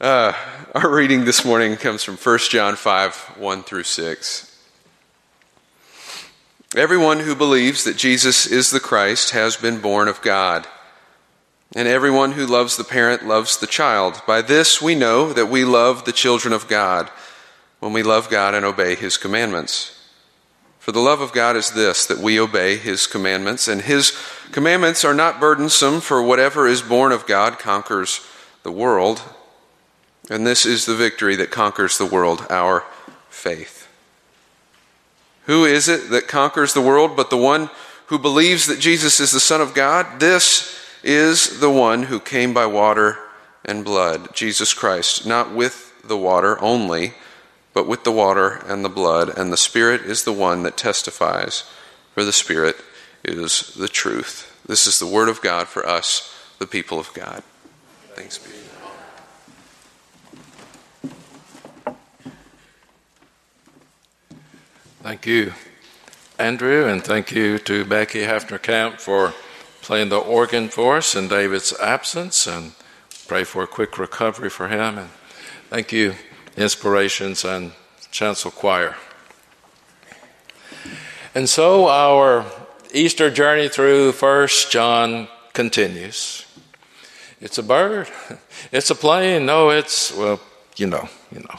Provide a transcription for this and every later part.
Uh, our reading this morning comes from 1 John 5 1 through 6. Everyone who believes that Jesus is the Christ has been born of God. And everyone who loves the parent loves the child. By this we know that we love the children of God, when we love God and obey his commandments. For the love of God is this, that we obey his commandments, and his commandments are not burdensome, for whatever is born of God conquers the world. And this is the victory that conquers the world, our faith. Who is it that conquers the world but the one who believes that Jesus is the Son of God? This is the one who came by water and blood, Jesus Christ, not with the water only, but with the water and the blood. And the Spirit is the one that testifies, for the Spirit is the truth. This is the Word of God for us, the people of God. Thanks be. Thank you, Andrew, and thank you to Becky Hefner Camp for playing the organ for us in David's absence, and pray for a quick recovery for him. And thank you, Inspirations and Chancel Choir. And so our Easter journey through First John continues. It's a bird. It's a plane. No, it's well, you know, you know.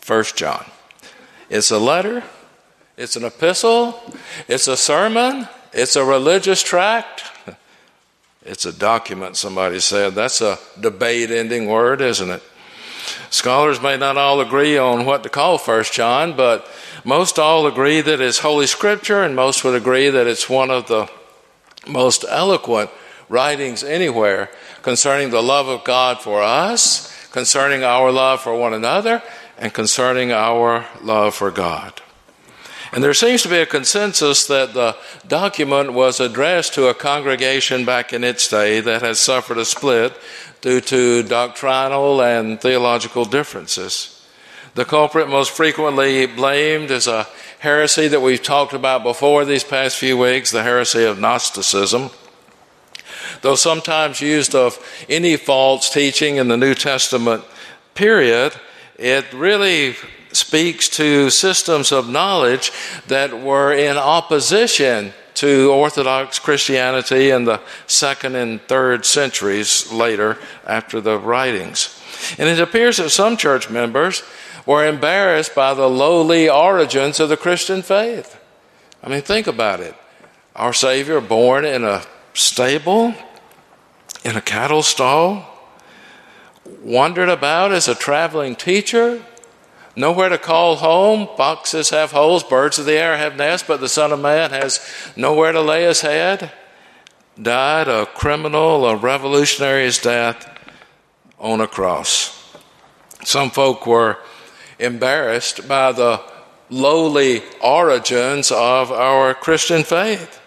First John. It's a letter. It's an epistle, it's a sermon, it's a religious tract, it's a document, somebody said. That's a debate ending word, isn't it? Scholars may not all agree on what to call First John, but most all agree that it's Holy Scripture, and most would agree that it's one of the most eloquent writings anywhere concerning the love of God for us, concerning our love for one another, and concerning our love for God. And there seems to be a consensus that the document was addressed to a congregation back in its day that had suffered a split due to doctrinal and theological differences. The culprit most frequently blamed is a heresy that we've talked about before these past few weeks, the heresy of Gnosticism. Though sometimes used of any false teaching in the New Testament period, it really speaks to systems of knowledge that were in opposition to Orthodox Christianity in the second and third centuries later after the writings. And it appears that some church members were embarrassed by the lowly origins of the Christian faith. I mean, think about it. Our Savior born in a stable, in a cattle stall, wandered about as a traveling teacher, Nowhere to call home. Foxes have holes, birds of the air have nests, but the Son of Man has nowhere to lay his head. Died a criminal, a revolutionary's death on a cross. Some folk were embarrassed by the lowly origins of our Christian faith.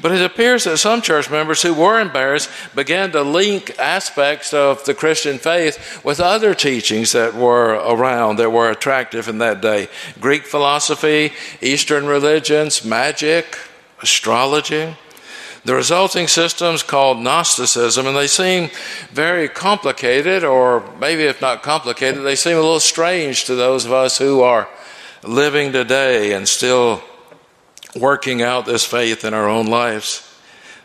But it appears that some church members who were embarrassed began to link aspects of the Christian faith with other teachings that were around that were attractive in that day Greek philosophy, Eastern religions, magic, astrology. The resulting systems called Gnosticism, and they seem very complicated, or maybe if not complicated, they seem a little strange to those of us who are living today and still working out this faith in our own lives.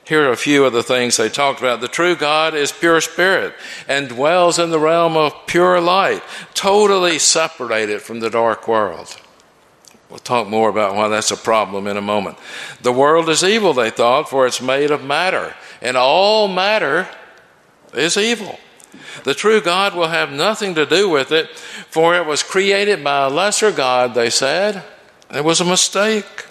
Here are a few of the things they talked about. The true God is pure spirit and dwells in the realm of pure light, totally separated from the dark world. We'll talk more about why that's a problem in a moment. The world is evil, they thought, for it's made of matter, and all matter is evil. The true God will have nothing to do with it, for it was created by a lesser God, they said. It was a mistake.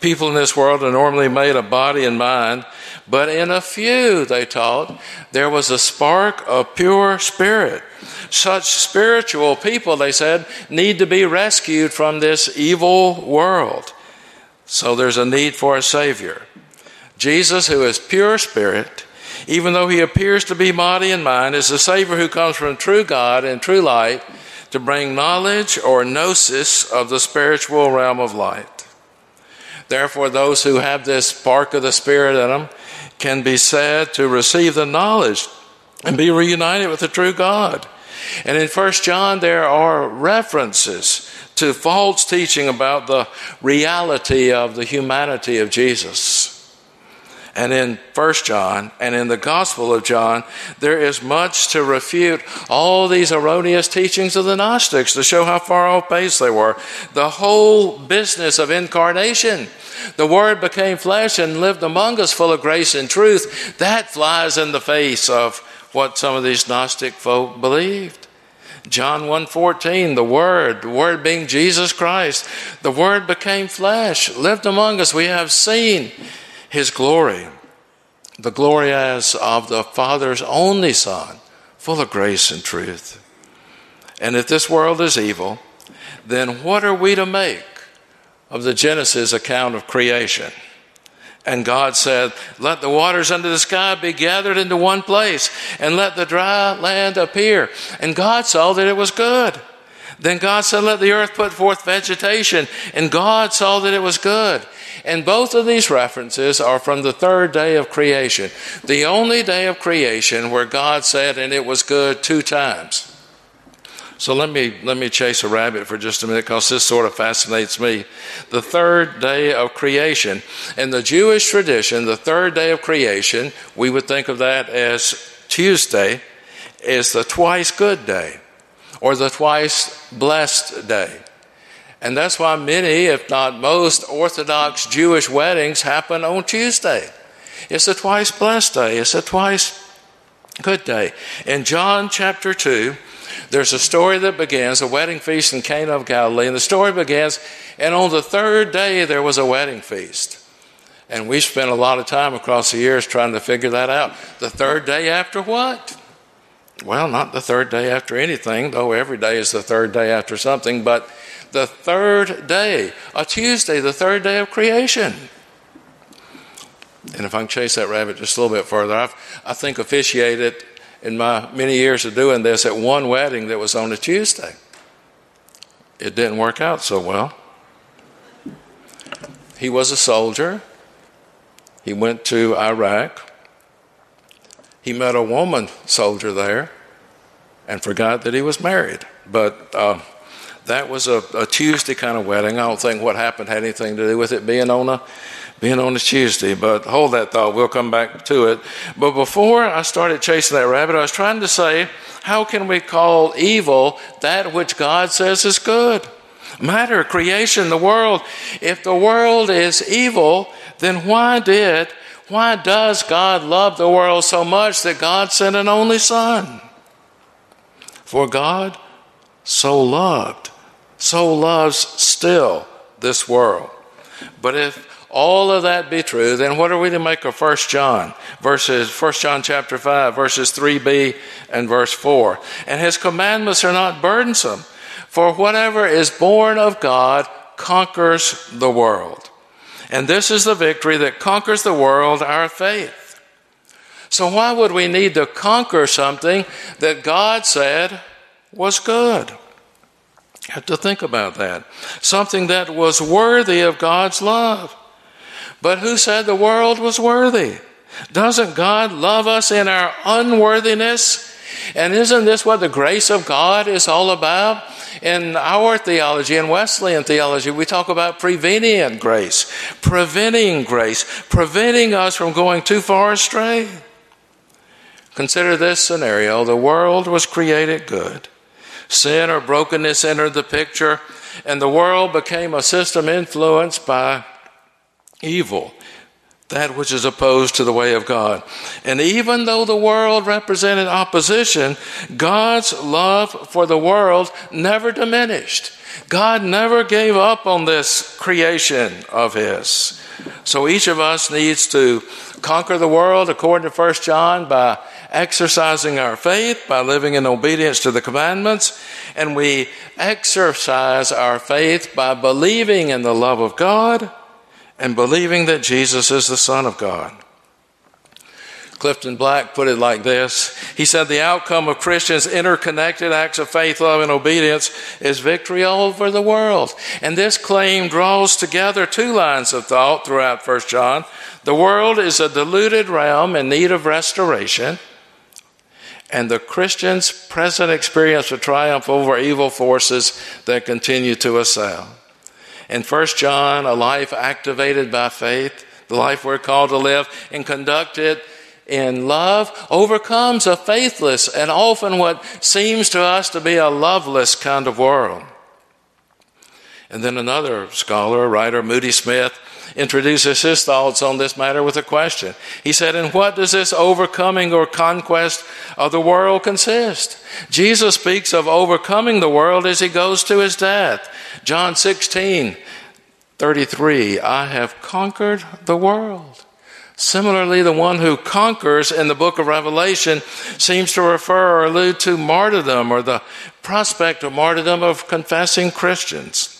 People in this world are normally made of body and mind, but in a few, they taught, there was a spark of pure spirit. Such spiritual people, they said, need to be rescued from this evil world. So there's a need for a Savior. Jesus, who is pure spirit, even though he appears to be body and mind, is a Savior who comes from true God and true light to bring knowledge or gnosis of the spiritual realm of light. Therefore, those who have this spark of the Spirit in them can be said to receive the knowledge and be reunited with the true God. And in 1 John, there are references to false teaching about the reality of the humanity of Jesus. And in 1 John and in the Gospel of John, there is much to refute all these erroneous teachings of the Gnostics to show how far off base they were. The whole business of incarnation. The Word became flesh and lived among us full of grace and truth. That flies in the face of what some of these Gnostic folk believed. John 1:14 the word the word being Jesus Christ the word became flesh lived among us we have seen his glory the glory as of the father's only son full of grace and truth and if this world is evil then what are we to make of the Genesis account of creation and God said, Let the waters under the sky be gathered into one place, and let the dry land appear. And God saw that it was good. Then God said, Let the earth put forth vegetation. And God saw that it was good. And both of these references are from the third day of creation, the only day of creation where God said, And it was good two times. So let me let me chase a rabbit for just a minute because this sort of fascinates me. The third day of creation. In the Jewish tradition, the third day of creation, we would think of that as Tuesday, is the twice good day or the twice blessed day. And that's why many, if not most, Orthodox Jewish weddings happen on Tuesday. It's a twice blessed day, it's a twice good day. In John chapter 2, there's a story that begins, a wedding feast in Cana of Galilee, and the story begins, and on the third day there was a wedding feast. And we spent a lot of time across the years trying to figure that out. The third day after what? Well, not the third day after anything, though every day is the third day after something, but the third day, a Tuesday, the third day of creation. And if I can chase that rabbit just a little bit further, I've, I think officiated in my many years of doing this at one wedding that was on a Tuesday. It didn't work out so well. He was a soldier. He went to Iraq. He met a woman soldier there and forgot that he was married. But uh, that was a, a Tuesday kind of wedding. I don't think what happened had anything to do with it being on a being on a Tuesday, but hold that thought. We'll come back to it. But before I started chasing that rabbit, I was trying to say, how can we call evil that which God says is good? Matter, creation, the world. If the world is evil, then why did, why does God love the world so much that God sent an only Son? For God so loved, so loves still this world. But if all of that be true, then what are we to make of 1 John? Verses 1 John chapter 5, verses 3b and verse 4. And his commandments are not burdensome, for whatever is born of God conquers the world. And this is the victory that conquers the world, our faith. So why would we need to conquer something that God said was good? You have to think about that. Something that was worthy of God's love. But who said the world was worthy? Doesn't God love us in our unworthiness? And isn't this what the grace of God is all about? In our theology, in Wesleyan theology, we talk about prevenient grace, preventing grace, preventing us from going too far astray. Consider this scenario the world was created good. Sin or brokenness entered the picture, and the world became a system influenced by evil, that which is opposed to the way of God. And even though the world represented opposition, God's love for the world never diminished. God never gave up on this creation of His. So each of us needs to conquer the world according to 1 John by exercising our faith, by living in obedience to the commandments, and we exercise our faith by believing in the love of God and believing that Jesus is the Son of God. Clifton Black put it like this He said, The outcome of Christians' interconnected acts of faith, love, and obedience is victory over the world. And this claim draws together two lines of thought throughout 1 John. The world is a deluded realm in need of restoration, and the Christian's present experience of triumph over evil forces that continue to assail. In 1 John, a life activated by faith, the life we're called to live and conduct it in love, overcomes a faithless and often what seems to us to be a loveless kind of world. And then another scholar, writer, Moody Smith, introduces his thoughts on this matter with a question. He said, In what does this overcoming or conquest of the world consist? Jesus speaks of overcoming the world as he goes to his death. John 16, 33, I have conquered the world. Similarly, the one who conquers in the book of Revelation seems to refer or allude to martyrdom or the prospect of martyrdom of confessing Christians.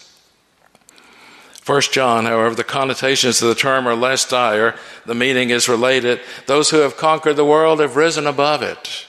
First John, however, the connotations of the term are less dire. The meaning is related. Those who have conquered the world have risen above it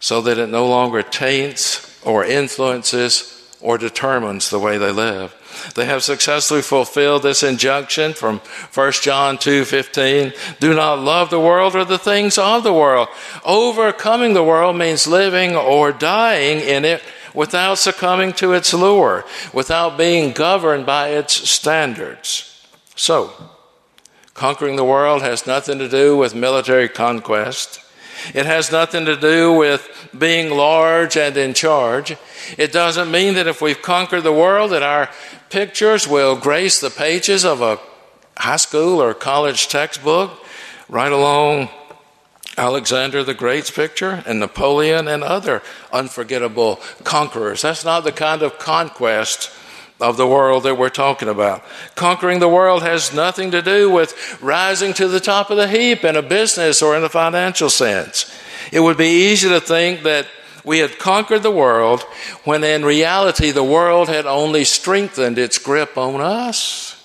so that it no longer taints or influences or determines the way they live. They have successfully fulfilled this injunction from 1 John 2:15, do not love the world or the things of the world. Overcoming the world means living or dying in it without succumbing to its lure, without being governed by its standards. So, conquering the world has nothing to do with military conquest. It has nothing to do with being large and in charge. It doesn't mean that if we've conquered the world that our pictures will grace the pages of a high school or college textbook right along Alexander the Great's picture and Napoleon and other unforgettable conquerors. That's not the kind of conquest of the world that we're talking about. Conquering the world has nothing to do with rising to the top of the heap in a business or in a financial sense. It would be easy to think that we had conquered the world when in reality the world had only strengthened its grip on us.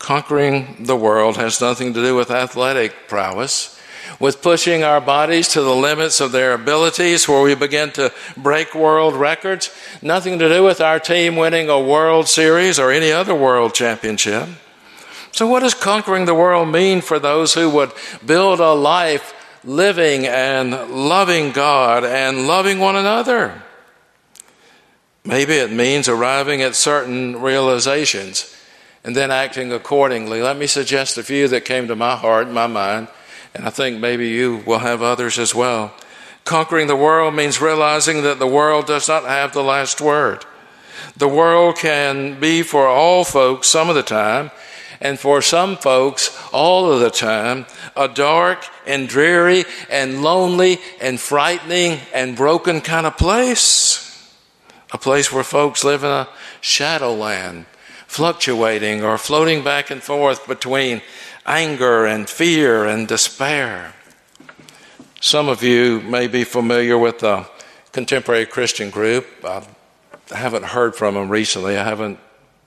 Conquering the world has nothing to do with athletic prowess, with pushing our bodies to the limits of their abilities where we begin to break world records, nothing to do with our team winning a World Series or any other world championship. So, what does conquering the world mean for those who would build a life living and loving God and loving one another? Maybe it means arriving at certain realizations and then acting accordingly. Let me suggest a few that came to my heart my mind, and I think maybe you will have others as well. Conquering the world means realizing that the world does not have the last word. The world can be for all folks some of the time, and for some folks all of the time, a dark and dreary and lonely and frightening and broken kind of place. A place where folks live in a shadowland fluctuating or floating back and forth between anger and fear and despair. Some of you may be familiar with the contemporary Christian group. I haven't heard from them recently. I haven't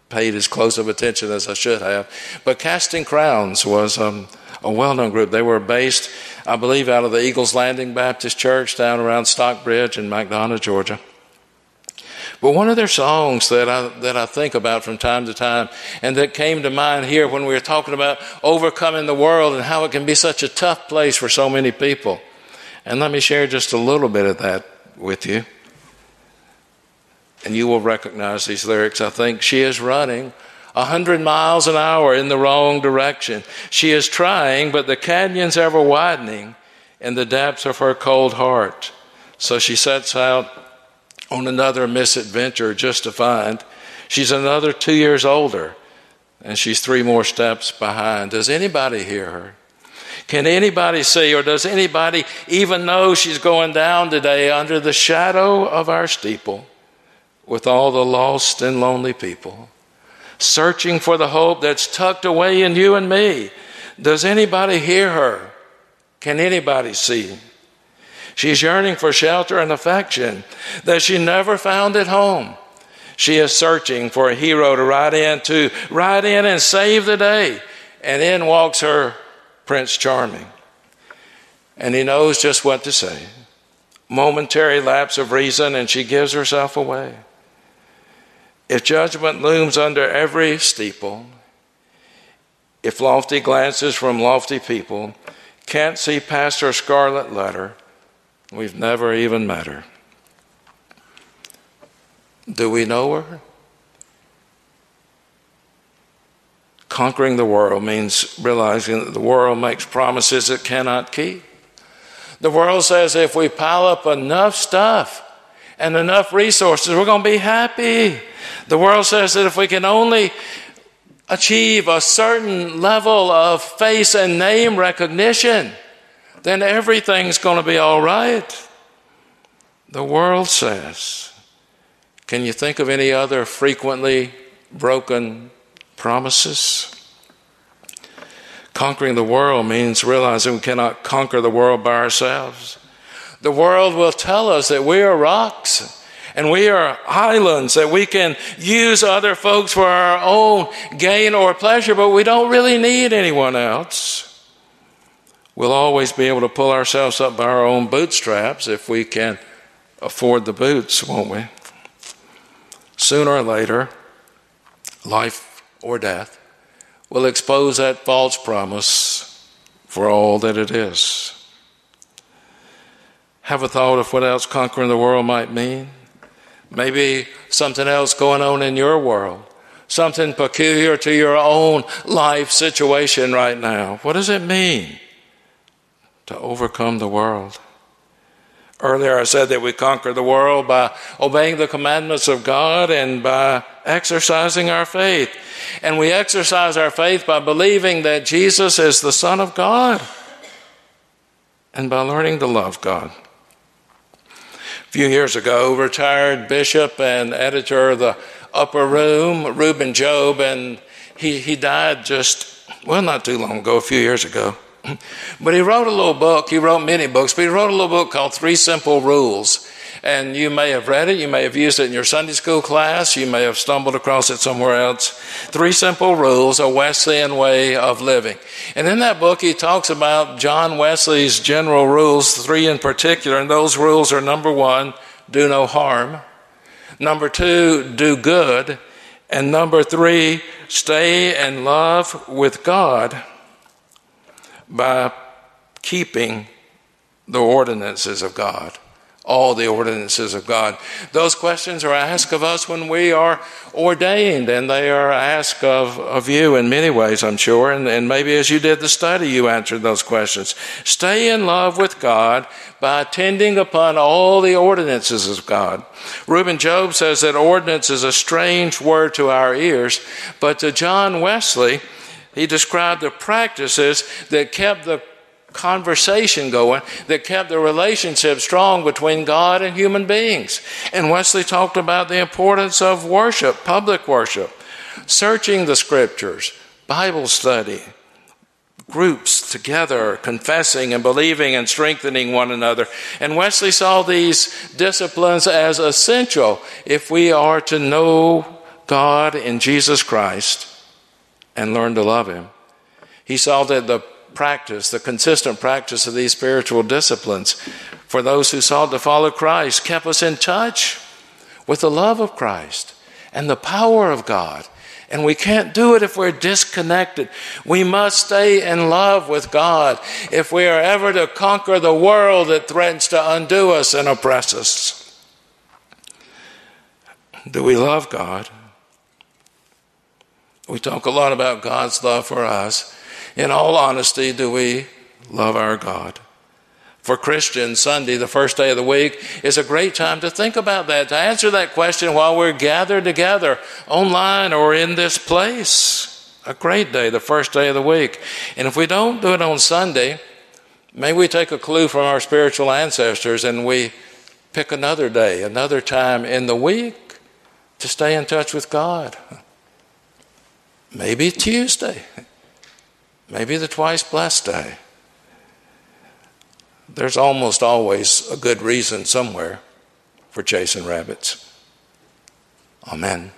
paid as close of attention as I should have. But Casting Crowns was um, a well known group. They were based, I believe, out of the Eagles Landing Baptist Church down around Stockbridge in McDonough, Georgia. But one of their songs that I, that I think about from time to time and that came to mind here when we were talking about overcoming the world and how it can be such a tough place for so many people. And let me share just a little bit of that with you. And you will recognize these lyrics. I think she is running a hundred miles an hour in the wrong direction. She is trying, but the canyon's ever widening in the depths of her cold heart. So she sets out on another misadventure just to find she's another two years older and she's three more steps behind. Does anybody hear her? Can anybody see, or does anybody even know she's going down today under the shadow of our steeple with all the lost and lonely people, searching for the hope that's tucked away in you and me? Does anybody hear her? Can anybody see? She's yearning for shelter and affection that she never found at home. She is searching for a hero to ride in, to ride in and save the day. And in walks her Prince Charming. And he knows just what to say. Momentary lapse of reason, and she gives herself away. If judgment looms under every steeple, if lofty glances from lofty people can't see past her scarlet letter. We've never even met her. Do we know her? Conquering the world means realizing that the world makes promises it cannot keep. The world says if we pile up enough stuff and enough resources, we're going to be happy. The world says that if we can only achieve a certain level of face and name recognition, then everything's going to be all right. The world says, can you think of any other frequently broken promises? Conquering the world means realizing we cannot conquer the world by ourselves. The world will tell us that we are rocks and we are islands, that we can use other folks for our own gain or pleasure, but we don't really need anyone else. We'll always be able to pull ourselves up by our own bootstraps if we can afford the boots, won't we? Sooner or later, life or death will expose that false promise for all that it is. Have a thought of what else conquering the world might mean? Maybe something else going on in your world, something peculiar to your own life situation right now. What does it mean to overcome the world? Earlier, I said that we conquer the world by obeying the commandments of God and by exercising our faith. And we exercise our faith by believing that Jesus is the Son of God and by learning to love God A few years ago, retired bishop and editor of the Upper Room, Reuben Job, and he, he died just, well, not too long ago, a few years ago. But he wrote a little book, he wrote many books, but he wrote a little book called Three Simple Rules and you may have read it, you may have used it in your Sunday school class, you may have stumbled across it somewhere else. Three simple rules, a Wesleyan way of living. And in that book, he talks about John Wesley's general rules, three in particular, and those rules are number one, do no harm. Number two, do good. And number three, stay in love with God by keeping the ordinances of God all the ordinances of God? Those questions are asked of us when we are ordained, and they are asked of, of you in many ways, I'm sure. And, and maybe as you did the study, you answered those questions. Stay in love with God by attending upon all the ordinances of God. Reuben Job says that ordinance is a strange word to our ears, but to John Wesley, he described the practices that kept the conversation going that kept the relationship strong between God and human beings. And Wesley talked about the importance of worship, public worship, searching the scriptures, Bible study, groups together, confessing and believing and strengthening one another. And Wesley saw these disciplines as essential if we are to know God in Jesus Christ and learn to love Him. He saw that the practice, the consistent practice of these spiritual disciplines for those who sought to follow Christ kept us in touch with the love of Christ and the power of God. And we can't do it if we're disconnected. We must stay in love with God if we are ever to conquer the world that threatens to undo us and oppress us. Do we love God? We talk a lot about God's love for us in all honesty, do we love our God? For Christians, Sunday, the first day of the week, is a great time to think about that, to answer that question while we're gathered together online or in this place. A great day, the first day of the week. And if we don't do it on Sunday, may we take a clue from our spiritual ancestors and we pick another day, another time in the week to stay in touch with God. Maybe Tuesday. Maybe the twice blessed day. There's almost always a good reason somewhere for chasing rabbits. Amen.